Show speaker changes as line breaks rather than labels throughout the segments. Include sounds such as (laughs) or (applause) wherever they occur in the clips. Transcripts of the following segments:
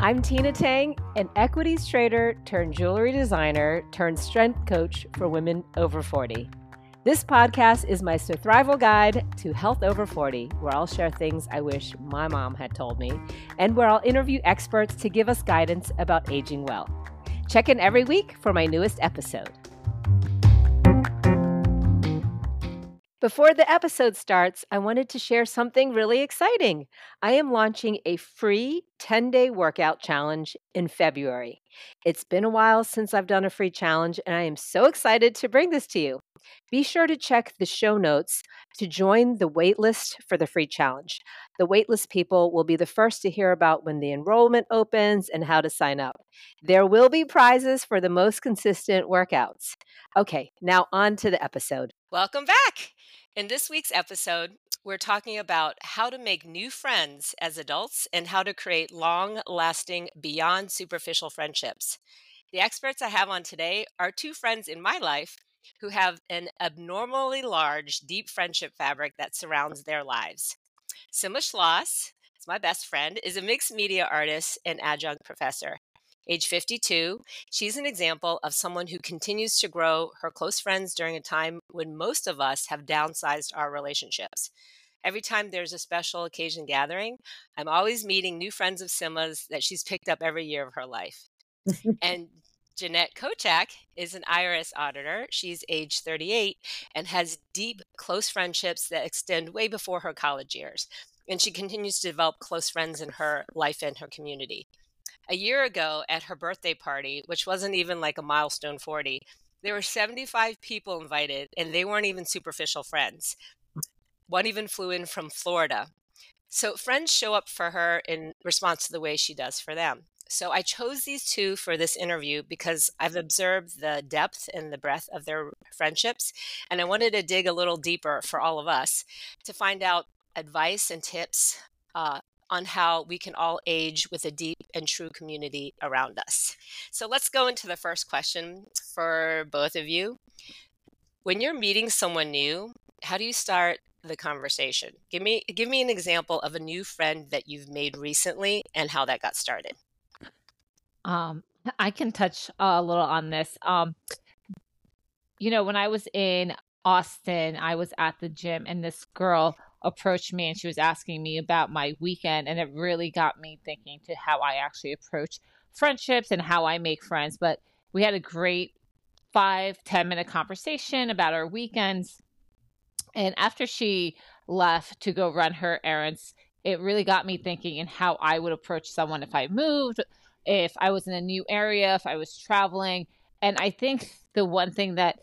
I'm Tina Tang, an equities trader turned jewelry designer turned strength coach for women over 40. This podcast is my survival guide to health over 40, where I'll share things I wish my mom had told me, and where I'll interview experts to give us guidance about aging well. Check in every week for my newest episode. Before the episode starts, I wanted to share something really exciting. I am launching a free 10 day workout challenge in February. It's been a while since I've done a free challenge, and I am so excited to bring this to you. Be sure to check the show notes to join the waitlist for the free challenge. The waitlist people will be the first to hear about when the enrollment opens and how to sign up. There will be prizes for the most consistent workouts. Okay, now on to the episode. Welcome back. In this week's episode, we're talking about how to make new friends as adults and how to create long lasting, beyond superficial friendships. The experts I have on today are two friends in my life who have an abnormally large, deep friendship fabric that surrounds their lives. Sima Schloss, my best friend, is a mixed media artist and adjunct professor age 52. She's an example of someone who continues to grow her close friends during a time when most of us have downsized our relationships. Every time there's a special occasion gathering, I'm always meeting new friends of Sima's that she's picked up every year of her life. (laughs) and Cennet Kocak is an IRS auditor. She's age 38 and has deep, close friendships that extend way before her college years. And she continues to develop close friends in her life and her community a year ago at her birthday party, which wasn't even like a milestone 40, there were 75 people invited and they weren't even superficial friends. One even flew in from Florida. So friends show up for her in response to the way she does for them. So I chose these two for this interview because I've observed the depth and the breadth of their friendships. And I wanted to dig a little deeper for all of us to find out advice and tips uh, on how we can all age with a deep and true community around us. So let's go into the first question for both of you. When you're meeting someone new, how do you start the conversation? Give me give me an example of a new friend that you've made recently and how that got started.
Um, I can touch a little on this. Um, you know, when I was in Austin, I was at the gym and this girl approached me and she was asking me about my weekend and it really got me thinking to how I actually approach friendships and how I make friends. But we had a great five, ten minute conversation about our weekends. And after she left to go run her errands, it really got me thinking and how I would approach someone if I moved, if I was in a new area, if I was traveling. And I think the one thing that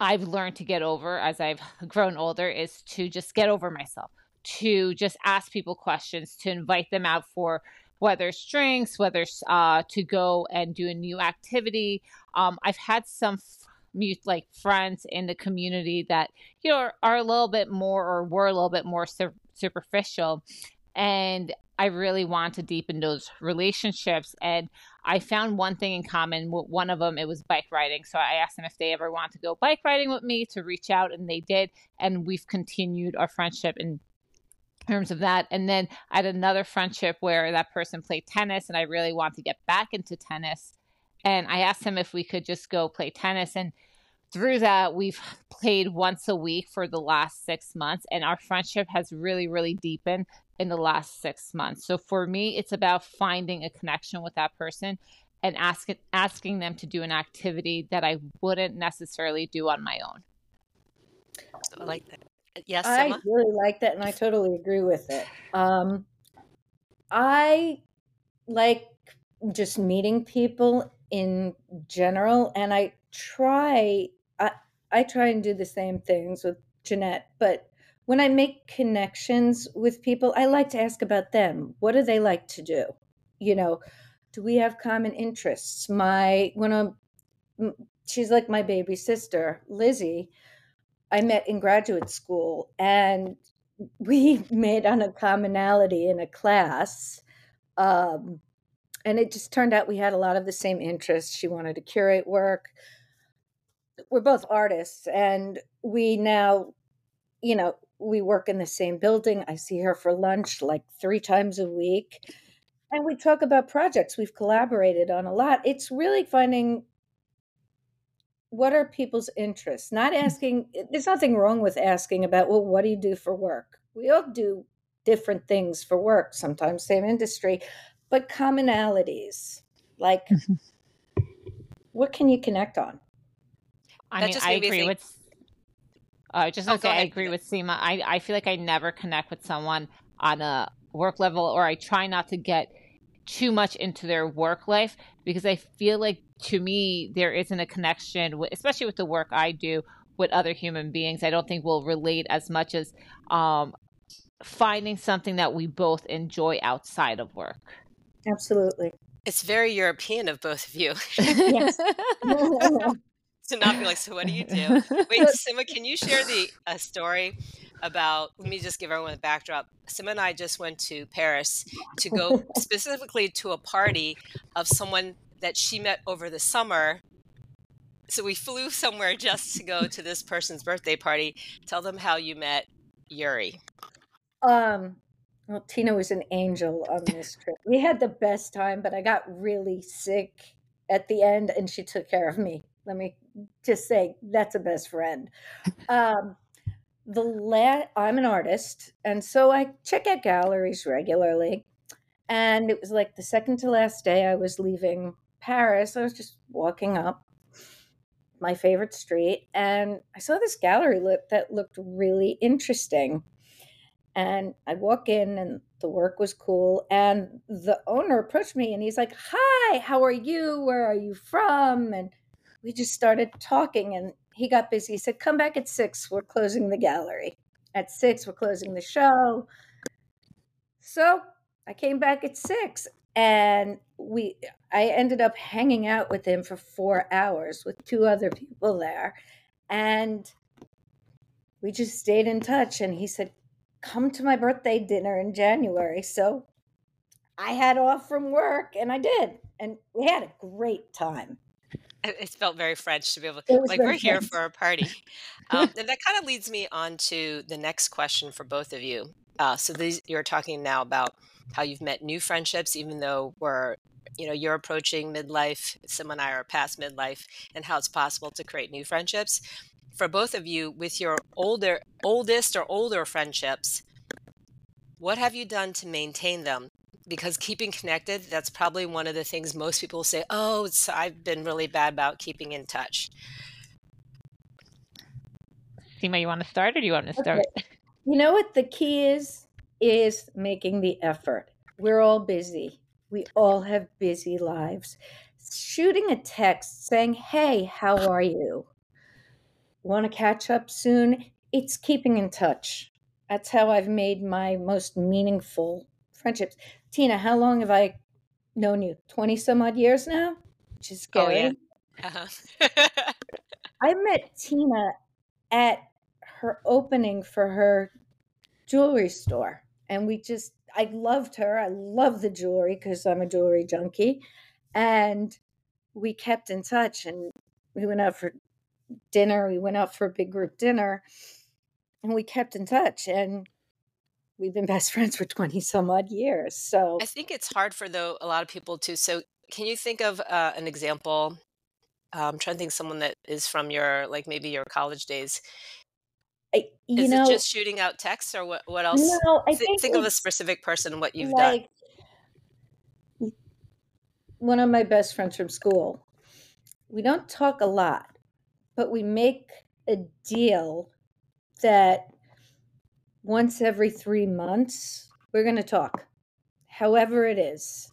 I've learned to get over as I've (laughs) grown older is to just get over myself, to just ask people questions, to invite them out for whether it's drinks, whether it's uh, to go and do a new activity. Um, I've had some f- like friends in the community that you know are, are, a little bit more or were a little bit more su- superficial, and I really want to deepen those relationships. And I found one thing in common. With one of them, it was bike riding. So I asked them if they ever want to go bike riding with me to reach out, and they did. And we've continued our friendship in terms of that. And then I had another friendship where that person played tennis, and I really want to get back into tennis. And I asked him if we could just go play tennis. And through that, we've played once a week for the last six months, and our friendship has really, really deepened in the last six months. So for me, it's about finding a connection with that person and ask, asking them to do an activity that I wouldn't necessarily do on my own.
I like that. Yes,
I really like that, and I totally agree with it. Um, I like just meeting people in general, and I try. I I try and do the same things with Cennet, but when I make connections with people, I like to ask about them. What do they like to do? You know, do we have common interests? My when I'm she's like my baby sister, Lizzie. I met in graduate school and we (laughs) made on a commonality in a class. Um, and it just turned out we had a lot of the same interests. She wanted to curate work. We're both artists, and we now, you know, we work in the same building. I see her for lunch like three times a week. and we talk about projects we've collaborated on a lot. It's really finding what are people's interests, not asking, there's nothing wrong with asking about, well, what do you do for work? We all do different things for work, sometimes same industry, but commonalities like mm-hmm. what can you connect on?
I mean, I agree think... with. Uh, just oh, say I agree with Sima. I I feel like I never connect with someone on a work level, or I try not to get too much into their work life because I feel like to me there isn't a connection, with, especially with the work I do with other human beings. I don't think we'll relate as much as um, finding something that we both enjoy outside of work.
Absolutely.
It's very European of both of you. (laughs) yes. (laughs) (laughs) to not be like, so what do you do? Wait, (laughs) Sima, can you share the a story about? Let me just give everyone a backdrop. Sima and I just went to Paris to go (laughs) specifically to a party of someone that she met over the summer. So we flew somewhere just to go to this person's birthday party. Tell them how you met Yuri.
Um, well, Tina was an angel on this trip. We had the best time, but I got really sick at the end, and she took care of me. Let me just say that's a best friend. (laughs) Um, the la- I'm an artist, and so I check out galleries regularly. And it was like the second to last day I was leaving Paris. I was just walking up my favorite street, and I saw this gallery that looked really interesting. And I walk in, and the work was cool. And the owner approached me, and he's like, "Hi, how are you? Where are you from?" And we just started talking and he got busy. He said, Come back at six. We're closing the gallery. At six, we're closing the show. So I came back at six and we I ended up hanging out with him for four hours with two other people there. And we just stayed in touch. And he said, Come to my birthday dinner in January. So I had off from work and I did. And we had a great time.
It felt very French to be able to, like, we're here for a party. Um, and that kind of leads me on to the next question for both of you. Uh, so these, you're talking now about how you've met new friendships, even though we're, you know, you're approaching midlife, Sim and I are past midlife, and how it's possible to create new friendships. For both of you, with your older, oldest or older friendships, what have you done to maintain them? Because keeping connected that's probably one of the things most people say oh i've been really bad about keeping in touch.
Sima, you want to start or do you want to start? Okay.
you know what the key is? Is making the effort. We're all busy. We all have busy lives. Shooting a text saying hey how are you? Want to catch up soon? It's keeping in touch. That's how i've made my most meaningful friendships Tina, how long have I known you? 20 some odd years now? Which is scary. Oh, yeah. uh-huh. (laughs) I met Tina at her opening for her jewelry store. And we just, I loved her. I love the jewelry because I'm a jewelry junkie. And we kept in touch and we went out for dinner. We went out for a big group dinner and we kept in touch. And we've been (laughs) best friends for 20 some odd years. So
I think it's hard for though a lot of people to. So can you think of uh, an example? Uh, I'm trying to think someone that is from your like maybe your college days.
I, you
is
know,
it just shooting out texts or what? What else?
No, I
Th-
think
think of a specific person. What you've
like, done. One of my best friends from school. We don't talk a lot, but we make a deal that once every three months, we're going to talk, however it is.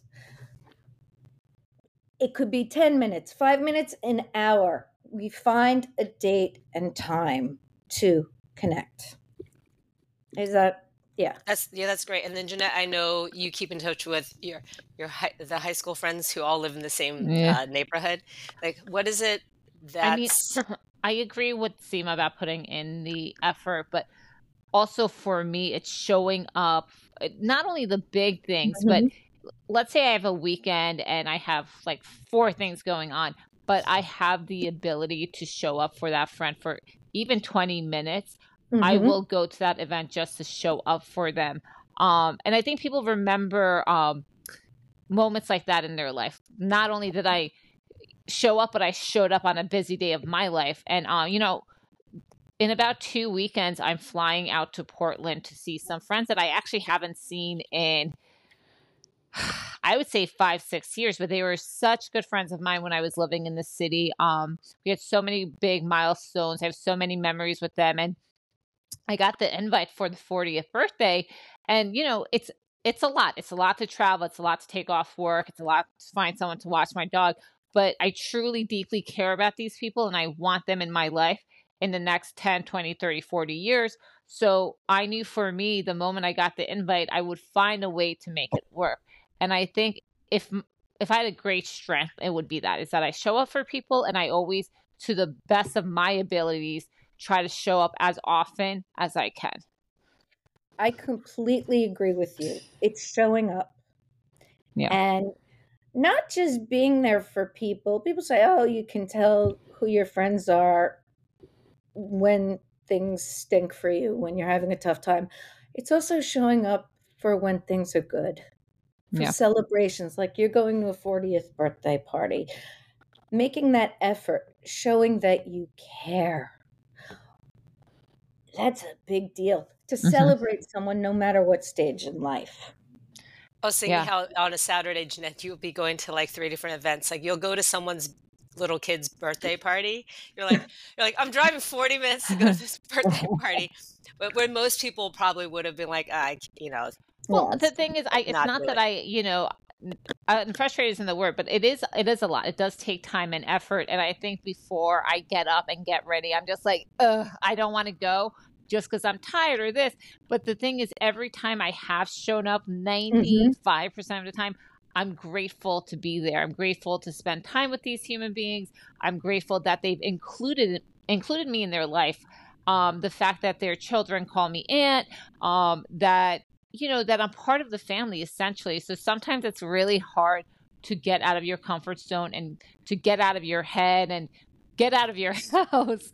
It could be 10 minutes, five minutes, an hour. We find a date and time to connect. Is that yeah
that's yeah that's great and then Cennet i know you keep in touch with your your high, the high school friends who all live in the same yeah. uh, neighborhood like what is it that I, mean, (laughs)
I agree with Sima about putting in the effort but also for me, it's showing up uh, not only the big things, mm-hmm. but let's say I have a weekend and I have like four things going on, but I have the ability to show up for that friend for even 20 minutes. Mm-hmm. I will go to that event just to show up for them. Um, and I think people remember um, moments like that in their life. Not only did I show up, but I showed up on a busy day of my life. And, uh, you know, in about two weekends, I'm flying out to Portland to see some friends that I actually haven't seen in, (sighs) I would say five, six years, but they were such good friends of mine when I was living in the city. Um, we had so many big milestones. I have so many memories with them. And I got the invite for the 40th birthday. And, you know, it's, it's a lot. It's a lot to travel. It's a lot to take off work. It's a lot to find someone to watch my dog. But I truly, deeply care about these people and I want them in my life in the next 10, 20, 30, 40 years. So I knew for me, the moment I got the invite, I would find a way to make it work. And I think if if I had a great strength, it would be that is that I show up for people and I always, to the best of my abilities, try to show up as often as I can.
I completely agree with you. It's showing up. Yeah. And not just being there for people. People say, oh, you can tell who your friends are when things stink for you, when you're having a tough time. It's also showing up for when things are good, for yeah. celebrations, like you're going to a 40th birthday party, making that effort, showing that you care. That's a big deal to mm-hmm. celebrate someone no matter what stage in life.
I was thinking yeah. how on a Saturday, Cennet, you'll be going to like three different events. Like you'll go to someone's little kid's birthday (laughs) party. You're like, you're like, I'm driving 40 minutes to go to (laughs) this birthday party. But when most people probably would have been like, I, you know.
Well, the (laughs) thing is, I, it's not, not that I, you know, uh, frustrated isn't the word, but it is it is a lot. It does take time and effort. And I think before I get up and get ready, I'm just like, ugh, I don't want to go just because I'm tired or this. But the thing is, every time I have shown up, 95% mm-hmm. percent of the time, I'm grateful to be there. I'm grateful to spend time with these human beings. I'm grateful that they've included included me in their life. Um, the fact that their children call me aunt, um, that you know that I'm part of the family essentially. So sometimes it's really hard to get out of your comfort zone and to get out of your head and get out of your (laughs) house.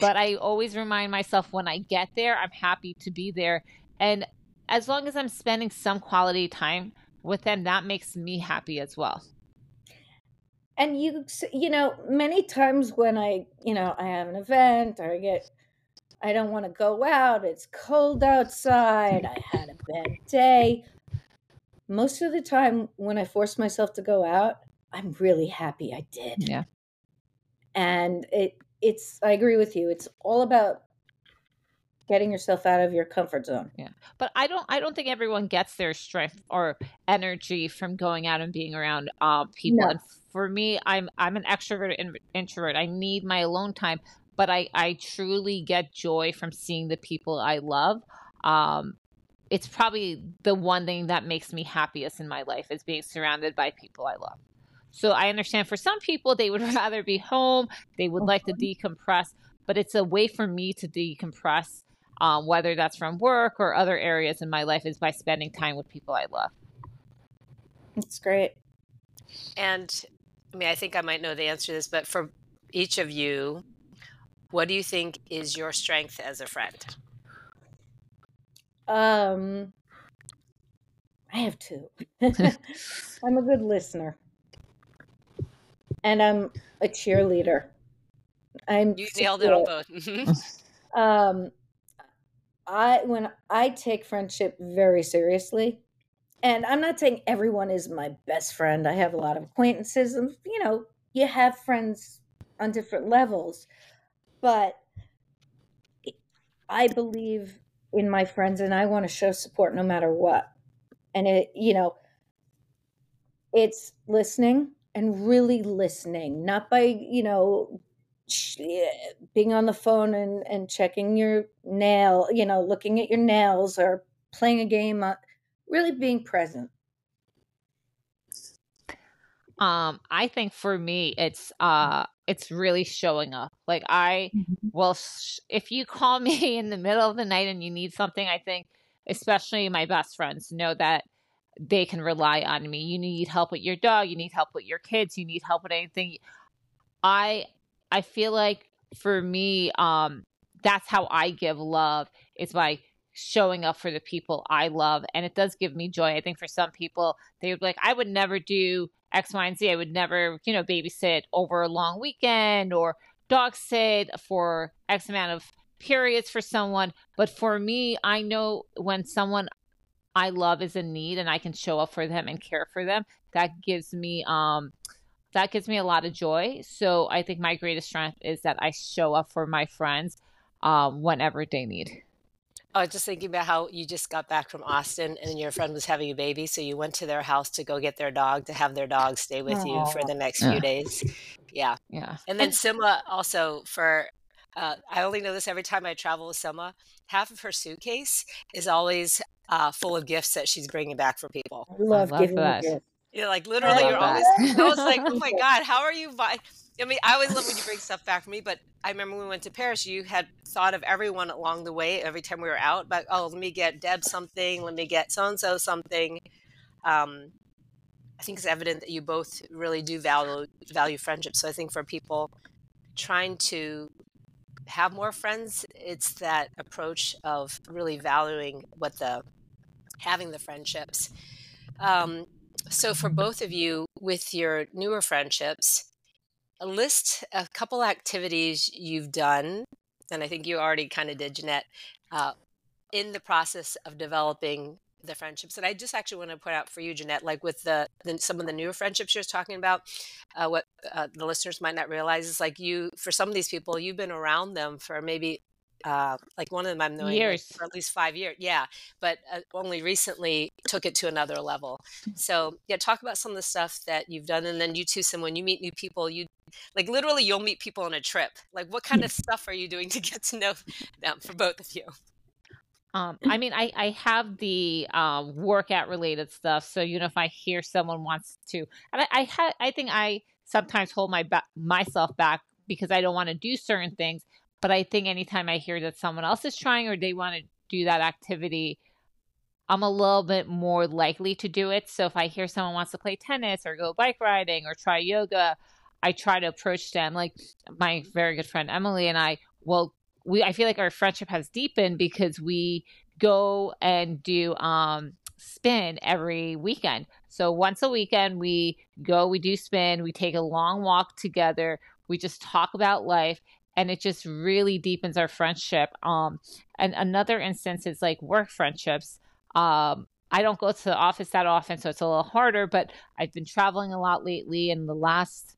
but I always remind myself when I get there, I'm happy to be there. And as long as I'm spending some quality time with them, that makes me happy as well.
And you, you know, many times when I, you know, I have an event or I get, I don't want to go out, it's cold outside, I had a bad day. Most of the time when I force myself to go out, I'm really happy I did.
Yeah
and it it's i agree with you it's all about getting yourself out of your comfort zone.
Yeah. But i don't i don't think everyone gets their strength or energy from going out and being around um, people. No. and for me i'm i'm an extrovert and introvert. I need my alone time but i i truly get joy from seeing the people i love. Um it's probably the one thing that makes me happiest in my life is being surrounded by people i love. So I understand for some people, they would (laughs) rather be home, they would like to decompress, but it's a way for me to decompress, um, whether that's from work or other areas in my life, is by spending time with people I love.
That's great.
And I mean, I think I might know the answer to this, but for each of you, what do you think is your strength as a friend?
Um, I have two. (laughs) I'm a good listener and I'm a cheerleader. I'm
you nailed it on both. (laughs)
Um, I when I take friendship very seriously, and I'm not saying everyone is my best friend. I have a lot of acquaintances, and you know, you have friends on different levels, but I believe in my friends, and I want to show support no matter what. And it, you know, it's listening and really listening, not by, you know, being on the phone and, and checking your nail, you know, looking at your nails or playing a game, uh, really being present.
Um, I think for me, it's uh, it's really showing up. Like I, mm-hmm. well, sh- if you call (laughs) me in the middle of the night and you need something, I think, especially my best friends, know that they can rely on me. You need help with your dog, you need help with your kids, you need help with anything. I I feel like for me, um, that's how I give love is by showing up for the people I love. And it does give me joy. I think for some people, they would be like, I would never do X, Y, and Z. I would never, you know, babysit over a long weekend or dog sit for X amount of periods for someone. But for me, I know when someone I love is in need and I can show up for them and care for them, that gives me um that gives me a lot of joy. So I think my greatest strength is that I show up for my friends um, whenever they need.
I was just thinking about how you just got back from Austin and your friend was having a baby. So you went to their house to go get their dog to have their dog stay with you for the next yeah. few days. Yeah.
Yeah.
And then Sima also for, uh, I only know this every time I travel with Sima, half of her suitcase is always uh, full of gifts that she's bringing back for people.
I love, I love giving that. gifts.
Yeah, like literally, you're always. I was like, oh my (laughs) god, how are you? Buy-? I mean, I always love when you bring stuff back for me, but I remember when we went to Paris, you had thought of everyone along the way every time we were out. But oh, let me get Deb something. Let me get so and so something. Um, I think it's evident that you both really do value value friendship. So I think for people trying to have more friends, it's that approach of really valuing what the having the friendships. Um, so for both of you with your newer friendships list a couple activities you've done and i think you already kind of did Cennet uh, in the process of developing the friendships and i just actually want to point out for you Cennet like with the, the some of the newer friendships you're talking about uh, what uh, the listeners might not realize is like you for some of these people you've been around them for maybe uh, like one of them I'm knowing years. for at least five years. Yeah, but uh, only recently took it to another level. So yeah, talk about some of the stuff that you've done, and then you too, Sim. When you meet new people, you like literally you'll meet people on a trip. Like, what kind of stuff are you doing to get to know (laughs) them for both of you?
Um, I (laughs) mean, I, I have the um, workout related stuff. So, you know, if I hear someone wants to, and I, I, ha- I think I sometimes hold my ba- myself back because I don't want to do certain things. But I think anytime I hear that someone else is trying or they want to do that activity, I'm a little bit more likely to do it. So if I hear someone wants to play tennis or go bike riding or try yoga, I try to approach them. Like my very good friend Emily and I, well, we I feel like our friendship has deepened because we go and do um spin every weekend. So once a weekend we go, we do spin, we take a long walk together, we just talk about life and it just really deepens our friendship. Um, and another instance is like work friendships. Um, I don't go to the office that often, so it's a little harder, but I've been traveling a lot lately. And the last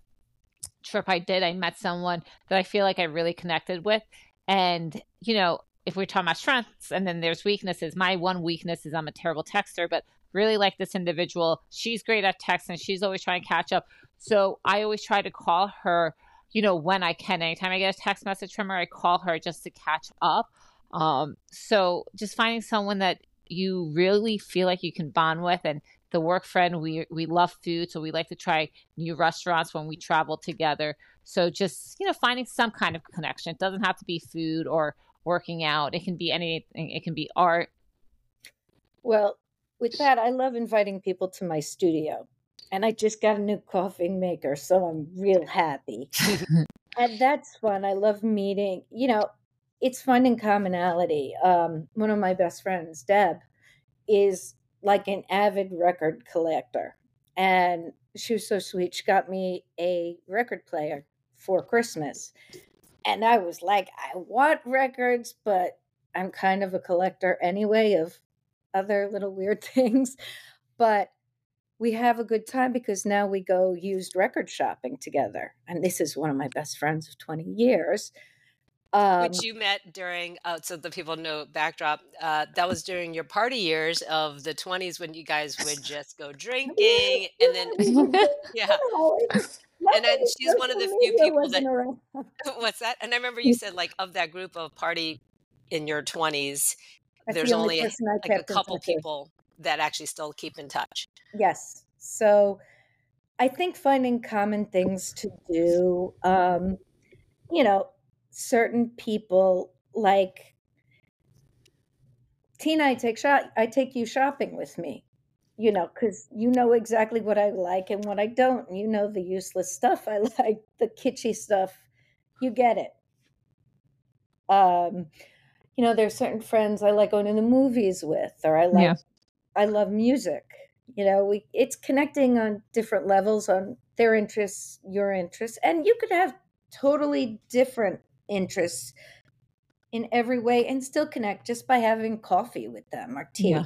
trip I did, I met someone that I feel like I really connected with. And, you know, if we're talking about strengths and then there's weaknesses, my one weakness is I'm a terrible texter, but really like this individual. She's great at texting. She's always trying to catch up. So I always try to call her you know, when I can. Anytime I get a text message from her, I call her just to catch up. Um, so just finding someone that you really feel like you can bond with and the work friend we we love food so we like to try new restaurants when we travel together. So just you know finding some kind of connection. It doesn't have to be food or working out. It can be anything. It can be art.
Well with that i love inviting people to my studio and I just got a new coffee maker, so I'm real happy. (laughs) and that's fun. I love meeting, you know, it's fun finding commonality. Um, one of my best friends, Deb, is like an avid record collector. And she was so sweet. She got me a record player for Christmas. And I was like, I want records, but I'm kind of a collector anyway of other little weird (laughs) things. But we have a good time because now we go used record shopping together. And this is one of my best friends of 20 years.
Um, Which you met during, uh, so the people know backdrop, uh, that was during your party years of the 20s when you guys would just go drinking. And then, (laughs) yeah. And then she's one of the few people that, (laughs) what's that? And I remember you said, like, of that group of party in your 20s, That's there's the only, only like a couple people that actually still keep in touch.
Yes. So I think finding common things to do, um, you know, certain people like Tina, I take shop I take you shopping with me. You know, because you know exactly what I like and what I don't. You know the useless stuff I (laughs) like, the kitschy stuff. You get it. Um, you know, there's certain friends I like going to the movies with, or I like, yeah. I love music. You know, we it's connecting on different levels on their interests, your interests, and you could have totally different interests in every way and still connect just by having coffee with them or tea. Yeah.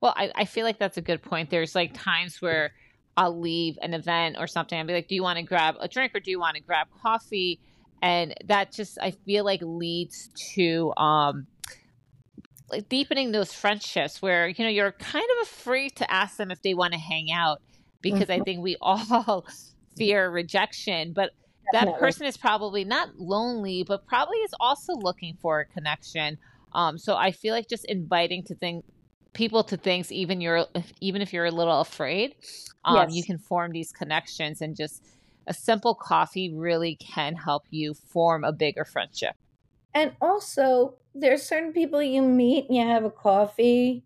Well, I, I feel like that's a good point. There's like times where I'll leave an event or something and be like, do you want to grab a drink or do you want to grab coffee? And that just, I feel like leads to, um, like deepening those friendships where, you know, you're kind of afraid to ask them if they want to hang out because mm-hmm. I think we (laughs) all fear rejection, but Definitely. that person is probably not lonely, but probably is also looking for a connection. Um, so I feel like just inviting to think people to things, even you're even if you're a little afraid, um, yes. you can form these connections, and just a simple coffee really can help you form a bigger friendship.
And also, there's certain people you meet and you have a coffee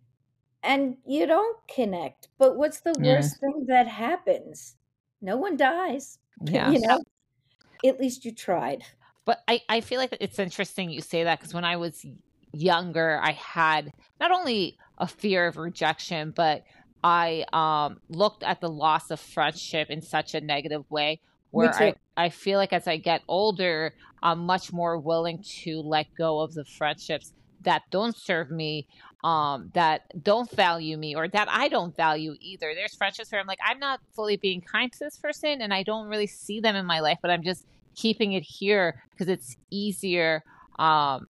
and you don't connect. But what's the yeah. worst thing that happens? No one dies. Yeah. (laughs) You know, at least you tried.
But I, I feel like it's interesting you say that because when I was younger, I had not only a fear of rejection, but I um, looked at the loss of friendship in such a negative way where I, I feel like as I get older, I'm much more willing to let go of the friendships that don't serve me, um, that don't value me, or that I don't value either. There's friendships where I'm like, I'm not fully being kind to this person and I don't really see them in my life, but I'm just keeping it here because it's easier um,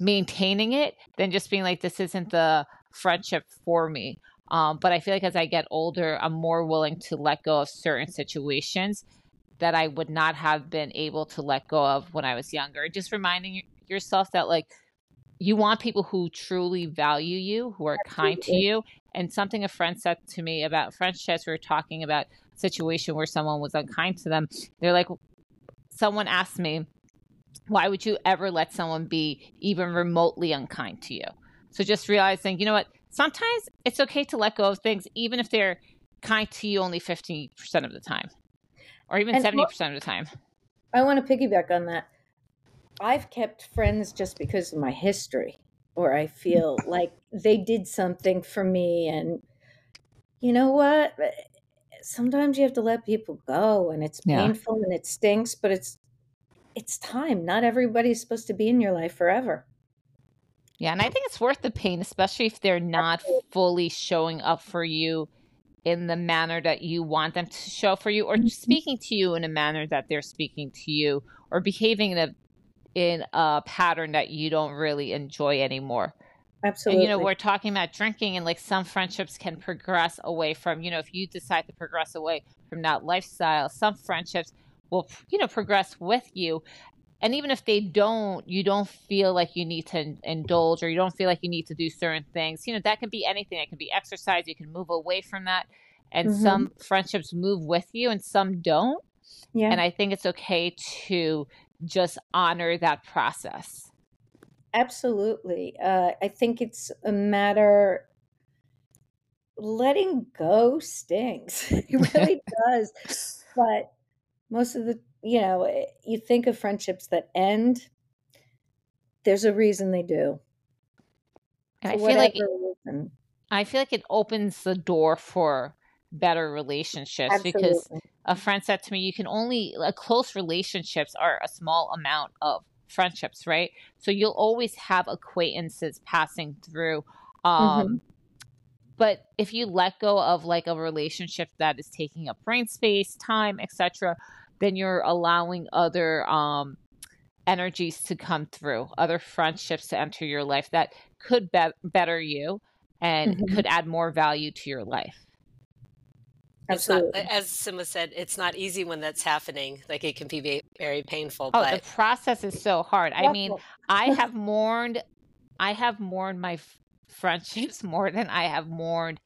maintaining it than just being like, this isn't the friendship for me. Um, but I feel like as I get older, I'm more willing to let go of certain situations that I would not have been able to let go of when I was younger. Just reminding yourself that, like, you want people who truly value you, who are kind to you. And something a friend said to me about friendships, we were talking about a situation where someone was unkind to them. They're like, someone asked me, why would you ever let someone be even remotely unkind to you? So just realizing, you know what, sometimes it's okay to let go of things, even if they're kind to you only 50% of the time or even and 70% of the time.
I want to piggyback on that. I've kept friends just because of my history, or I feel (laughs) like they did something for me. And you know what? Sometimes you have to let people go, and it's yeah. painful and it stinks, but it's it's time. Not everybody's supposed to be in your life forever.
Yeah, and I think it's worth the pain, especially if they're not fully showing up for you in the manner that you want them to show for you, or mm-hmm. speaking to you in a manner that they're speaking to you, or behaving in a in a pattern that you don't really enjoy anymore.
Absolutely.
And, you know, we're talking about drinking, and like some friendships can progress away from, you know, if you decide to progress away from that lifestyle, some friendships will, you know, progress with you and even if they don't you don't feel like you need to indulge or you don't feel like you need to do certain things. You know that can be anything. It can be exercise. You can move away from that. And mm-hmm. some friendships move with you and some don't. Yeah. And i think it's okay to just honor that process.
Absolutely. Uh, i think it's a matter letting go stings (laughs) it really (laughs) does. But most of the you know, eh, you think of friendships that end, there's a reason they do.
I feel like it, I feel like it opens the door for better relationships Absolutely. because a friend said to me, you can only like, close relationships are a small amount of friendships, right? So you'll always have acquaintances passing through. Um, mm-hmm. But if you let go of like a relationship that is taking up brain space, time, etc., then you're allowing other um, energies to come through, other friendships to enter your life that could be- better you and mm-hmm. could add more value to your life.
Absolutely. Not, as Sima said, it's not easy when that's happening. Like it can be very painful.
Oh, but... the process is so hard. I mean, I (laughs) have mourned, I have mourned my f- friendships (laughs) more than I have mourned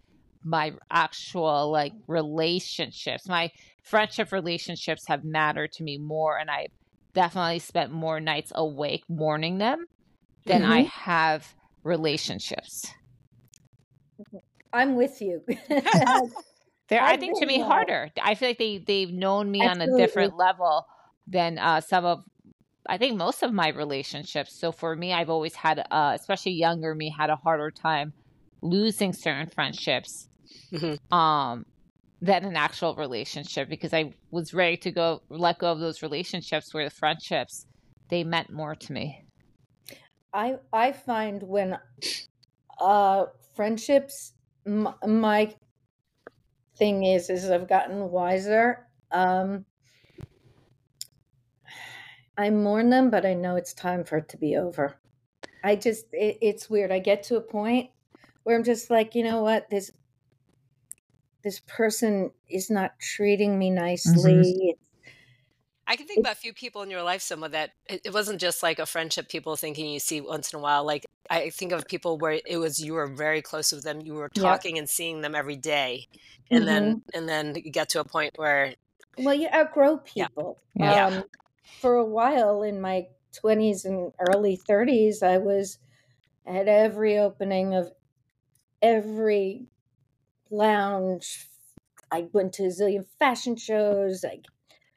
my actual like relationships. My friendship relationships have mattered to me more and I've definitely spent more nights awake mourning them than mm-hmm. I have relationships.
I'm with you. (laughs)
They're, I think, to me, harder. I feel like they they've known me Absolutely. on a different level than uh, some of I think most of my relationships. So for me, I've always had, uh, especially younger me, had a harder time losing certain friendships mm-hmm. um, than an actual relationship because I was ready to go let go of those relationships where the friendships they meant more to me.
I I find when uh, friendships, my, my thing is is I've gotten wiser. Um, I mourn them, but I know it's time for it to be over. I just, it, it's weird. I get to a point where I'm just like, you know what, this this person is not treating me nicely. Mm-hmm.
I can think about a few people in your life, someone that it, it wasn't just like a friendship, people thinking you see once in a while. Like I think of people where it was you were very close with them, you were talking yep. and seeing them every day, and mm-hmm. then and then you get to a point where
well, you outgrow people. Yeah. Um, for a while in my 20s and early 30s, I was at every opening of every lounge. I went to a zillion fashion shows. I,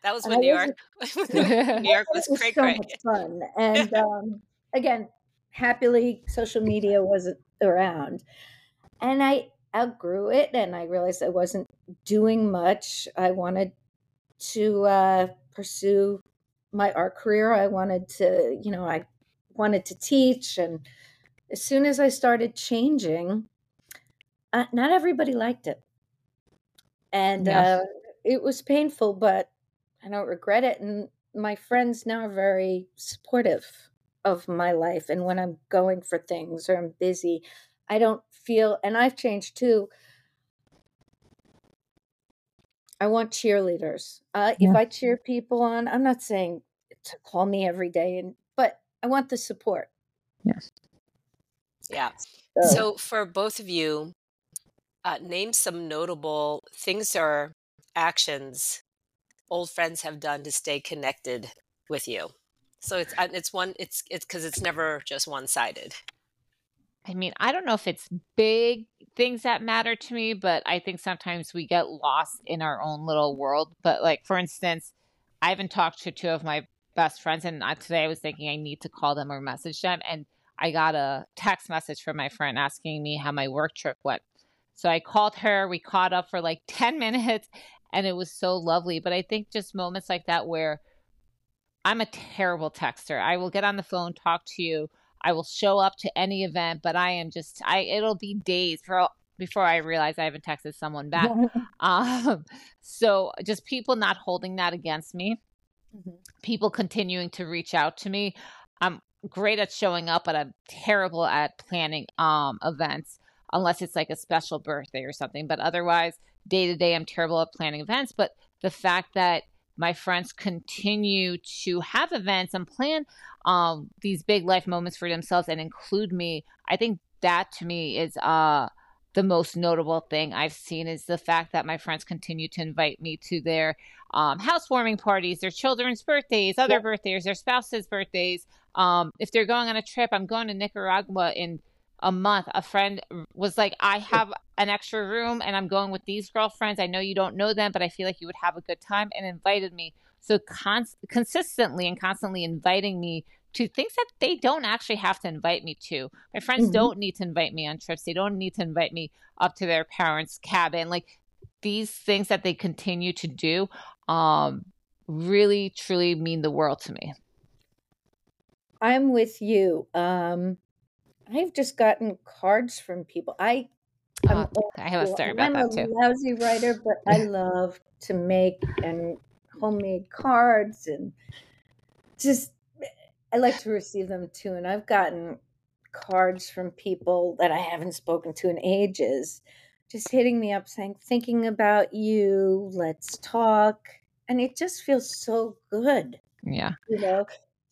that was when New York, (laughs) (laughs) New York was, was so
much fun. And (laughs) um, again, happily, social media wasn't around, and I outgrew it, and I realized I wasn't doing much. I wanted to uh, pursue my art career. I wanted to, you know, I wanted to teach. And as soon as I started changing, uh, not everybody liked it. And yeah. uh, it was painful, but I don't regret it. And my friends now are very supportive of my life. And when I'm going for things or I'm busy, I don't feel, and I've changed too. I want cheerleaders. Uh, yeah. If I cheer people on, I'm not saying to call me every day, and but I want the support.
Yes.
Yeah. So, so for both of you, uh, name some notable things or actions old friends have done to stay connected with you. So it's uh, it's one it's it's because it's never just one sided.
I mean, I don't know if it's big things that matter to me, but I think sometimes we get lost in our own little world. But like for instance, I haven't talked to two of my best friends, and today I was thinking I need to call them or message them, and I got a text message from my friend asking me how my work trip went. So I called her. We caught up for like (laughs) ten minutes, and it was so lovely. But I think just moments like that where I'm a terrible texter. I will get on the phone, talk to you I will show up to any event, but I am just I it'll be days for before I realize I haven't texted someone back. (laughs) um, so just people not holding that against me, mm-hmm. people continuing to reach out to me. I'm great at showing up, but I'm terrible at planning um, events unless it's like a special birthday or something. But otherwise, day to day, I'm terrible at planning events. But the fact that my friends continue to have events and plan um, these big life moments for themselves and include me. I think that to me is uh, the most notable thing I've seen is the fact that my friends continue to invite me to their um, housewarming parties, their children's birthdays, other birthdays, their spouses' birthdays. Um, if they're going on a trip, I'm going to Nicaragua in a month, a friend was like, I have an extra room and I'm going with these girlfriends. I know you don't know them, but I feel like you would have a good time and invited me. So cons- consistently and constantly inviting me to things that they don't actually have to invite me to. My friends mm-hmm. don't need to invite me on trips. They don't need to invite me up to their parents' cabin. Like these things that they continue to do um, really, truly mean the world to me.
I'm with you. Um, I've just gotten cards from people. I
I'm oh, I have a story about
I'm
that too.
I'm a lousy writer, but I (laughs) love to make and homemade cards and just I like to receive them too. And I've gotten cards from people that I haven't spoken to in ages, just hitting me up saying, thinking about you, let's talk. And it just feels so good.
Yeah.
You know,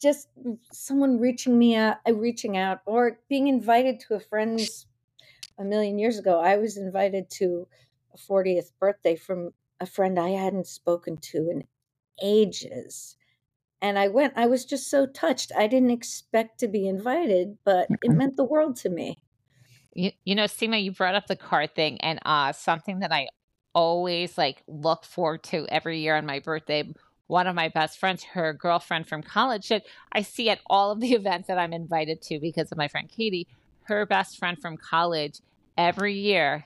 just someone reaching me out, uh, reaching out, or being invited to a friend's. A million years ago, I was invited to a 40th birthday from a friend I hadn't spoken to in ages. And I went, I was just so touched. I didn't expect to be invited, but it meant the world to me.
You, you know, Sima, you brought up the card thing, and uh, something that I always like look forward to every year on my birthday one of my best friends, her girlfriend from college, that I see at all of the (laughs) events that I'm invited to because of my friend Katie, her best friend from college every year,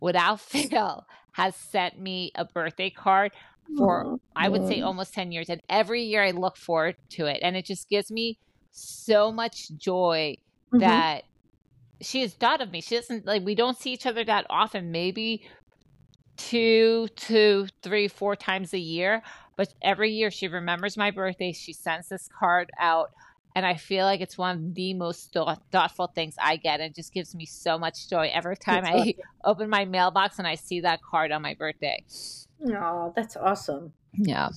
without (laughs) fail, has sent me a birthday card for I would say almost 10 years. And every year I look forward to it. And it just gives me so much joy mm-hmm. that she has thought of me. She doesn't like we don't see each other that often, maybe two to three, four times a year. But every year she remembers my birthday. She sends this card out. And I feel like it's one of the most thoughtful things I get. It just gives me so much joy every time that's I awesome. (laughs) open my mailbox and I see that card on my birthday.
Oh, that's awesome.
Yeah.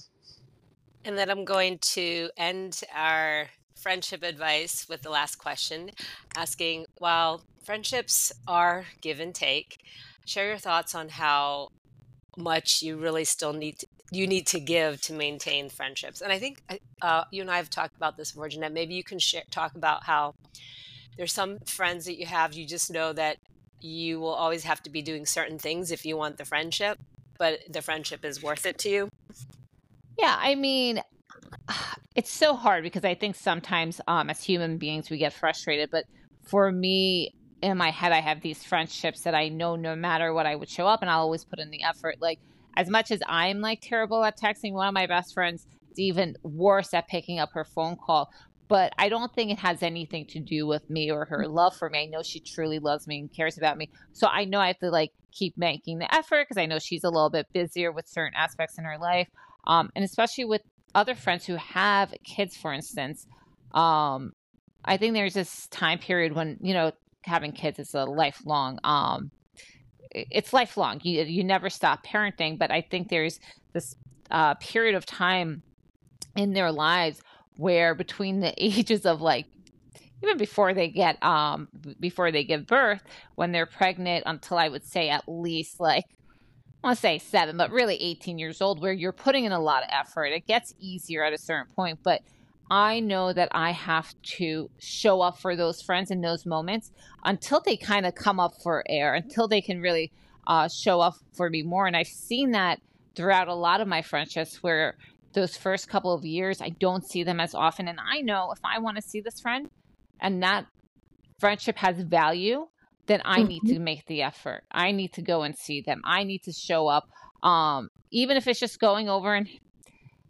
And then I'm going to end our friendship advice with the last question asking while friendships are give and take, share your thoughts on how much you really still need to, you need to give to maintain friendships. And I think uh, you and I have talked about this before, Cennet. Maybe you can share, talk about how there's some friends that you have, you just know that you will always have to be doing certain things if you want the friendship, but the friendship is worth it to you.
Yeah, I mean, (sighs) it's so hard because I think sometimes um, as human beings we get frustrated, but for me, in my head, I have these friendships that I know no matter what I would show up and I'll always put in the effort. Like, as much as I'm like terrible at texting, one of my best friends is even worse at picking up her phone call. But I don't think it has anything to do with me or her love for me. I know she truly loves me and cares about me. So I know I have to like keep making the effort because I know she's a little bit busier with certain aspects in her life. Um, and especially with other friends who have kids, for instance, um, I think there's this time period when you know having kids is a lifelong. Um, it's lifelong. You you never stop parenting, but I think there's this uh, period of time in their lives where between the (laughs) ages of like even before they get um before they give birth when they're pregnant until i would say at least like I want to say seven, but really 18 years old, where you're putting in a lot of effort. It gets easier at a certain point, but I know that I have to show up for those friends in those moments until they kind of come up for air, until they can really uh, show up for me more. And I've seen that throughout a lot of my friendships where those first couple of years, I don't see them as often. And I know if I want to see this friend and that friendship has value, then I need mm-hmm. to make the effort. I need to go and see them. I need to show up. Um, even if it's just going over and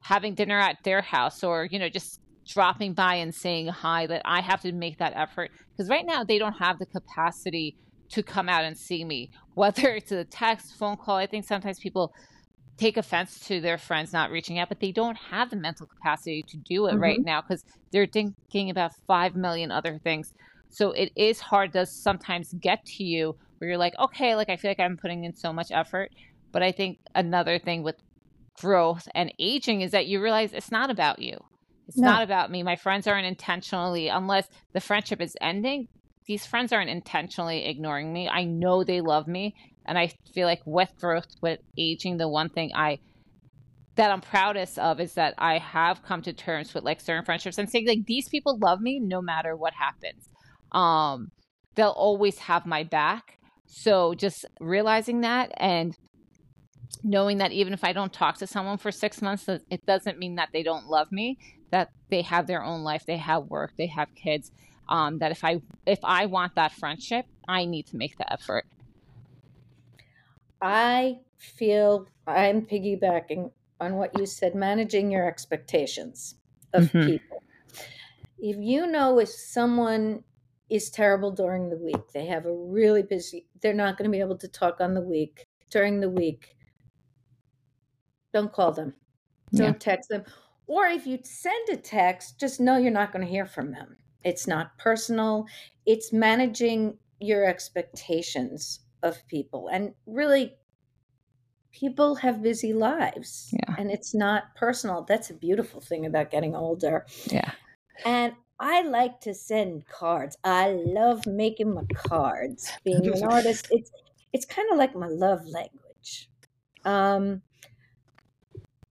having dinner at their house or, you know, just dropping by and saying hi, that I have to make that effort. Because right now they don't have the capacity to come out and see me, whether it's a text, phone call. I think sometimes people take offense to their friends not reaching out, but they don't have the mental capacity to do it mm-hmm. right now because they're thinking about 5 million other things. So it is hard to sometimes get to you where you're like, okay, like I feel like I'm putting in so much effort. But I think another thing with growth and aging is that you realize it's not about you. It's no. not about me. My friends aren't intentionally, unless the friendship is ending, these friends aren't intentionally ignoring me. I know they love me. And I feel like with growth, with aging, the one thing I that I'm proudest of is that I have come to terms with like certain friendships and saying like these people love me no matter what happens um, they'll always have my back. So just realizing that and knowing that even if I don't talk to someone for six months, it doesn't mean that they don't love me. That they have their own life, they have work, they have kids. Um, that if I if I want that friendship, I need to make the effort.
I feel I'm piggybacking on what you said, managing your expectations of mm-hmm. people. If you know if someone is terrible during the week. They have a really busy, they're not going to be able to talk on the week during the week. Don't call them. Don't yeah. text them. Or if you send a text, just know you're not going to hear from them. It's not personal. It's managing your expectations of people. And really, people have busy lives.
Yeah.
And it's not personal. That's a beautiful thing about getting older.
Yeah.
And I like to send cards. I love making my cards. Being an (laughs) artist, it's it's kind of like my love language. Um,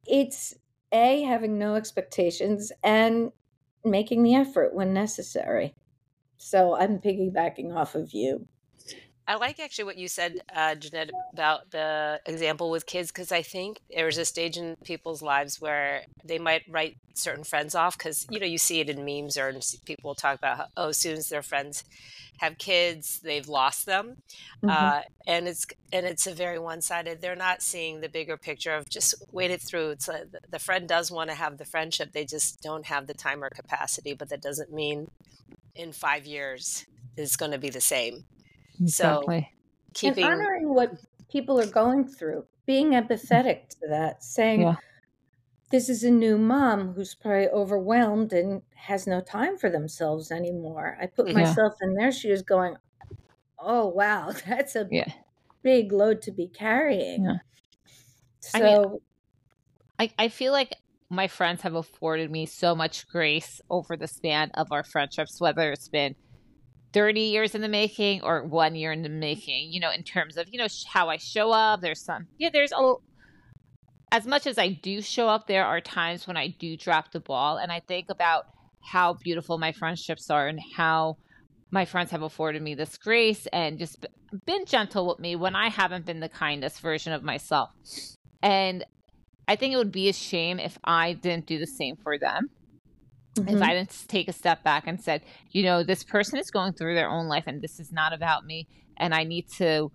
it's a having no expectations and making the effort when necessary. So I'm piggybacking off of you.
I like actually what you said, uh, Cennet, about the example with kids, because I think there's a stage in people's lives where they might write certain friends off because, you know, you see it in memes or people talk about, how, oh, as soon as their friends have kids, they've lost them. Mm-hmm. Uh, and it's and it's a very one-sided. They're not seeing the bigger picture of just wait it through. It's the friend does want to have the friendship. They just don't have the time or capacity, but that doesn't mean in five years is going to be the same. Exactly.
So keeping and honoring what people are going through, being mm. empathetic to that, saying, yeah. This is a new mom who's probably overwhelmed and has no time for themselves anymore. I put mm-hmm. yeah. myself in their shoes going, Oh, wow, (laughs) that's a yeah. big load to be carrying. Yeah. So
I, mean, I, I feel like my friends have afforded me so much grace over the span of our friendships, whether it's been 30 years in the making or one year in the making, you know, in terms of, you know, how I show up. There's some, yeah, there's a, as much as I do show up, there are times when I do drop the ball. And I think about how beautiful my friendships are and how my friends have afforded me this grace and just been gentle with me when I haven't been the kindest version of myself. And I think it would be a shame if I didn't do the same for them. Mm-hmm. If I didn't take a step back and said, you know, this person is going through their own life and this is not about me. And I need to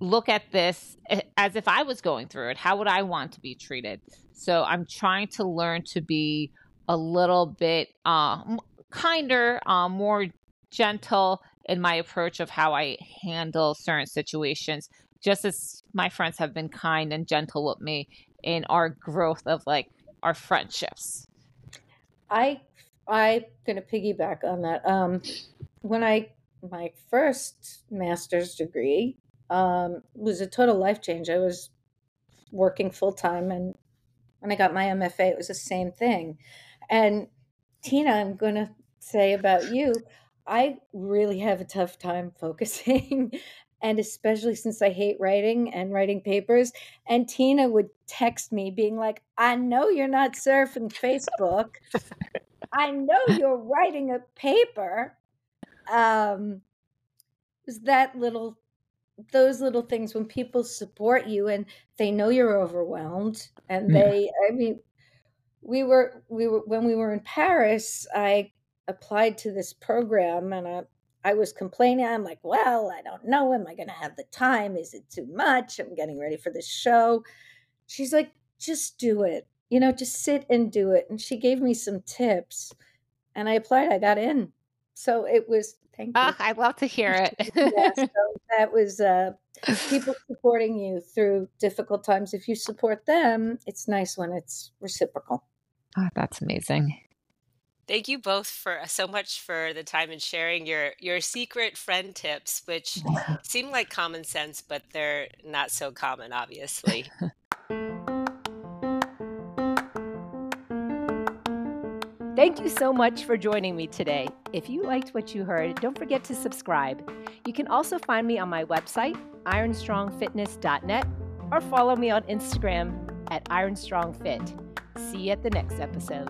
look at this as if I was going through it. How would I want to be treated? So I'm trying to learn to be a little bit uh, kinder, uh, more gentle in my approach of how I handle certain situations, just as my friends have been kind and gentle with me in our growth of like our friendships.
I I'm gonna piggyback on that. Um, when I my first master's degree um, was a total life change. I was working full time, and when I got my MFA, it was the same thing. And Tina, I'm gonna say about you, I really have a tough time (laughs) focusing and especially since I hate writing and writing papers. And Tina would text me being like, I know you're not surfing Facebook. I know you're writing a paper. Um, is that little, those little things when people support you and they know you're overwhelmed and they, yeah. I mean, we were, we were, when we were in Paris, I applied to this program and I, I was complaining. I'm like, well, I don't know. Am I going to have the time? Is it too much? I'm getting ready for this show. She's like, just do it. You know, just sit and do it. And she gave me some tips and I applied. I got in. So it was, thank you.
Oh, I'd love to hear it. (laughs)
yeah, so that was uh, people (laughs) supporting you through difficult times. If you support them, it's nice when it's reciprocal.
Oh, that's amazing.
Thank you both for uh, so much for the time and sharing your your secret friend tips, which (laughs) seem like common sense, but they're not so common, obviously.
Thank you so much for joining me today. If you liked what you heard, don't forget to subscribe. You can also find me on my website, ironstrongfitness.net, or follow me on Instagram at ironstrongfit. See you at the next episode.